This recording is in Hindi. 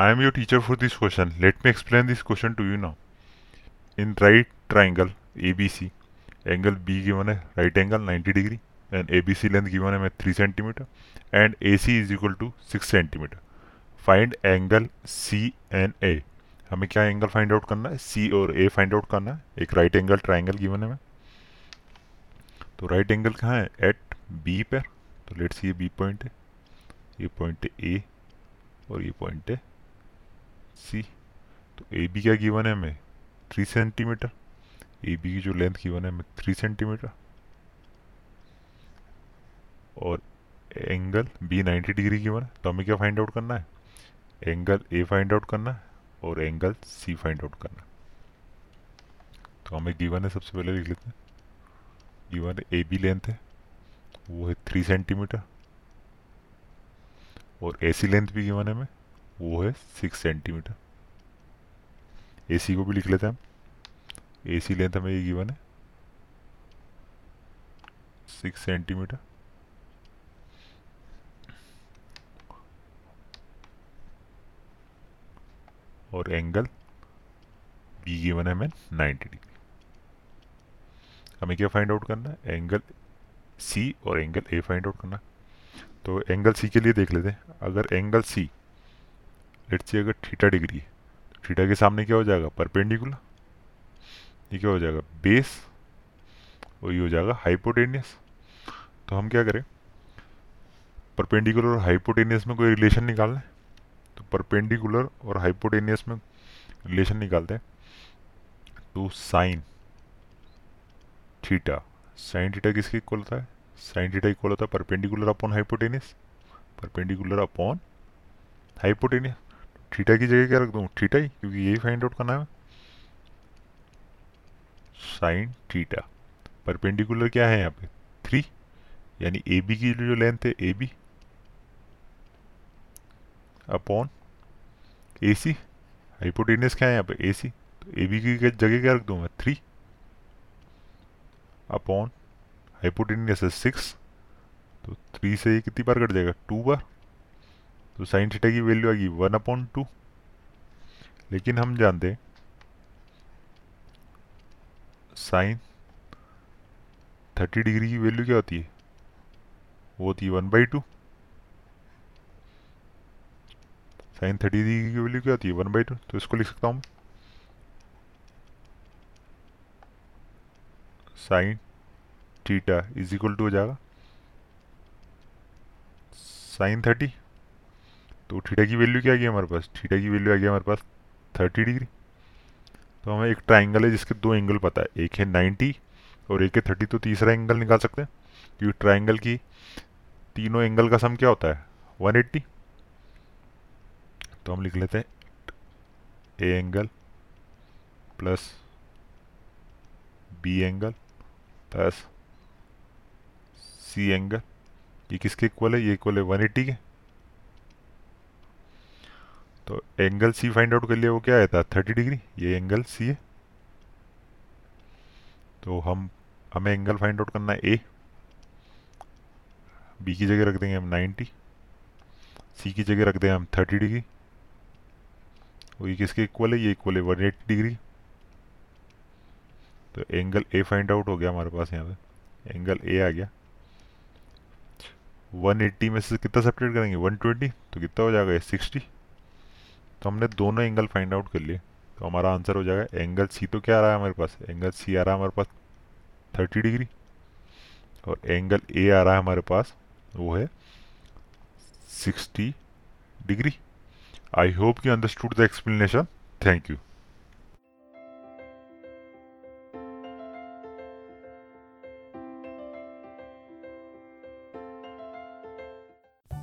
I am your teacher for this question let me explain this question to you now in right triangle A B C angle B given है right angle ninety degree and A B C length given है, मैं three centimetre and A C is equal to six centimetre find angle C and A हमें क्या एंगल फाइंड आउट करना है? सी और ए फाइंड आउट करना है. एक राइट एंगल ट्राइंगल गिवन है मैं तो राइट एंगल कहाँ है? एट बी पर. तो लेट्स ये बी पॉइंट है. ये पॉइंट ए और ये पॉइंट है सी तो ए बी क्या गिवन है हमें? थ्री सेंटीमीटर ए बी की जो लेंथ गिवन है हमें थ्री सेंटीमीटर और angle B ninety degree given है तो हमें क्या फाइंड आउट करना है? एंगल ए फाइंड आउट करना है और एंगल सी फाइंड आउट करना है. तो हमें गिवन है सबसे पहले लिख लेते हैं. गिवन ए बी लेंथ है, वो है थ्री सेंटीमीटर और ए सी लेंथ भी गिवन है हमें. वो है सिक्स सेंटीमीटर ए सी को भी लिख लेते हैं हम। ए सी लेंथ हमें ये गिवन है। सिक्स सेंटीमीटर और एंगल बी गिवन है हमें 90 डिग्री हमें क्या फाइंड आउट करना है? एंगल सी और एंगल ए फाइंड आउट करना तो एंगल सी के लिए देख लेते हैं। अगर एंगल सी लेट्स सी अगर थीटा डिग्री है तो थीटा के सामने क्या हो जाएगा? परपेंडिकुलर। ये क्या हो जाएगा? बेस। और ये हो जाएगा हाइपोटेनियस। तो हम क्या करें? परपेंडिकुलर और हाइपोटेनियस में कोई रिलेशन निकालना है तो परपेंडिकुलर और हाइपोटेनियस में रिलेशन निकालते हैं। तो साइन थीटा। साइन थीटा किसके इक्वल होता है? साइन थीटा इक्वल होता है perpendicular upon hypotenuse. Perpendicular upon hypotenuse. Theta की जगह क्या रख दूँ? थीटा ही, क्योंकि यही फाइंड आउट करना है। साइन थीटा परपेंडिकुलर क्या है यहाँ पे? थ्री यानी ए बी की जो लेंथ है A B upon A C hypotenuse क्या है यहाँ पे? ए सी तो ए बी की जगह क्या रख दूँ मैं? थ्री अपॉन हाइपोटेनियस है सिक्स तो थ्री से ये कितनी बार कट जाएगा? टू बार. तो साइन थीटा की वैल्यू आएगी वन अपॉन टू लेकिन हम जानते साइन थर्टी डिग्री की वैल्यू क्या होती है? वो होती है one by two sine thirty degree की वैल्यू क्या होती है? वन बाई टू तो इसको लिख सकता हूँ sine theta is equal to हो जाएगा। साइन थर्टी तो थीटा की वैल्यू क्या आ गई हमारे पास? थीटा की वैल्यू आ गई हमारे पास थर्टी डिग्री। तो हमें एक ट्राइंगल है जिसके दो एंगल पता है, एक है नाइन्टी और एक है थर्टी तो तीसरा एंगल निकाल सकते हैं। क्योंकि ट्राइंगल की तीनों एंगल का सम क्या होता है? One eighty. तो हम लिख लेते हैं A angle plus B angle plus C angle. ये किसके इक्वल है? ये इक्वल है वन एट्टी के। तो एंगल सी फाइंड आउट कर लिया वो क्या आया था थर्टी डिग्री ये एंगल सी है। तो हम, हमें एंगल फाइंड आउट करना है ए बी की जगह रख देंगे हम नाइन्टी सी की जगह रख देंगे हम थर्टी डिग्री और ये किसके इक्वल है? ये इक्वल है वन एट्टी डिग्री तो एंगल ए फाइंड आउट हो गया हमारे पास यहाँ पे। एंगल ए आ गया। 180 में से कितना सेपरेट करेंगे? 120 तो कितना हो जाएगा? 60 तो हमने दोनों एंगल फाइंड आउट कर लिए। तो हमारा आंसर हो जाएगा एंगल सी तो क्या आ रहा है हमारे पास? एंगल सी आ रहा है हमारे पास 30 डिग्री और एंगल ए आ रहा है हमारे पास वो है 60 degree I hope you understood the explanation thank you